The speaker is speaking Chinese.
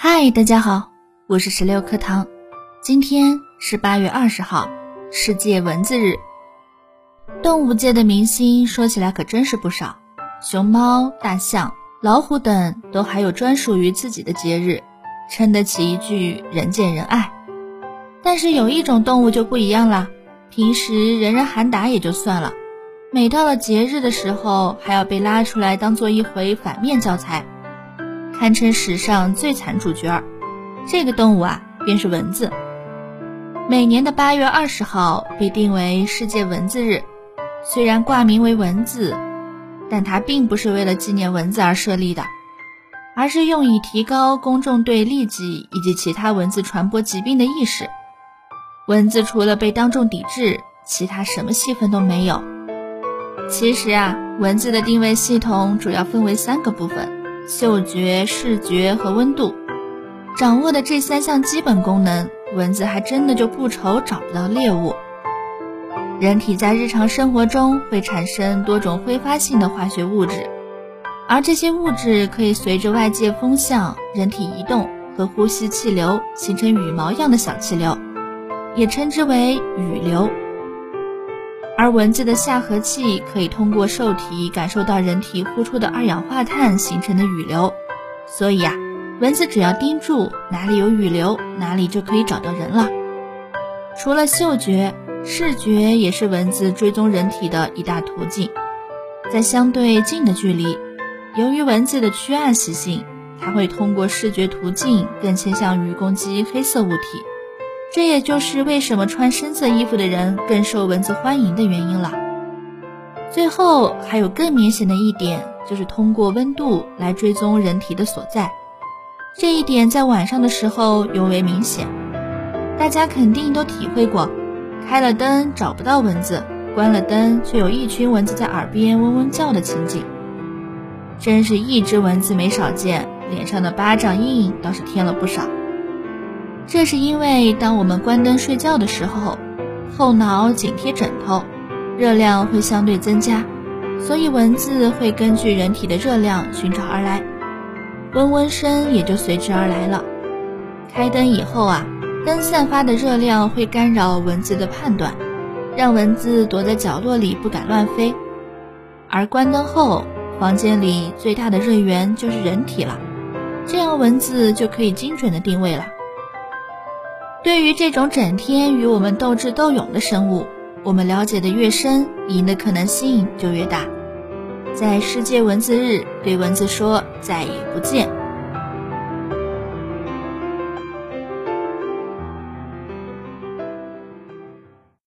嗨，大家好，我是十六课堂。今天是八月二十号，世界蚊子日。动物界的明星说起来可真是不少，熊猫、大象、老虎等都还有专属于自己的节日，撑得起一句人见人爱。但是有一种动物就不一样了，平时人人喊打也就算了，每到了节日的时候，还要被拉出来当做一回反面教材。堪称史上最惨主角儿，这个动物啊，便是蚊子。每年的八月二十号被定为世界蚊子日，虽然挂名为蚊子，但它并不是为了纪念蚊子而设立的，而是用以提高公众对痢疾以及其他蚊子传播疾病的意识。蚊子除了被当众抵制，其他什么戏份都没有。其实啊，蚊子的定位系统主要分为三个部分。嗅觉、视觉和温度，掌握的这三项基本功能，蚊子还真的就不愁找不到猎物。人体在日常生活中会产生多种挥发性的化学物质，而这些物质可以随着外界风向、人体移动和呼吸气流形成羽毛样的小气流，也称之为羽流。而蚊子的下颌器可以通过受体感受到人体呼出的二氧化碳形成的羽流，所以呀，蚊子只要盯住哪里有羽流，哪里就可以找到人了。除了嗅觉，视觉也是蚊子追踪人体的一大途径。在相对近的距离，由于蚊子的趋暗习性，它会通过视觉途径更倾向于攻击黑色物体。这也就是为什么穿深色衣服的人更受蚊子欢迎的原因了。最后还有更明显的一点，就是通过温度来追踪人体的所在。这一点在晚上的时候尤为明显，大家肯定都体会过：开了灯找不到蚊子，关了灯却有一群蚊子在耳边嗡嗡叫的情景。真是一只蚊子没少见，脸上的巴掌印倒是添了不少。这是因为，当我们关灯睡觉的时候，后脑紧贴枕头，热量会相对增加，所以蚊子会根据人体的热量寻找而来，嗡嗡声也就随之而来了。开灯以后啊，灯散发的热量会干扰蚊子的判断，让蚊子躲在角落里不敢乱飞。而关灯后，房间里最大的热源就是人体了，这样蚊子就可以精准的定位了。对于这种整天与我们斗智斗勇的生物，我们了解的越深，赢的可能性就越大。在世界文字日，对文字说再也不见。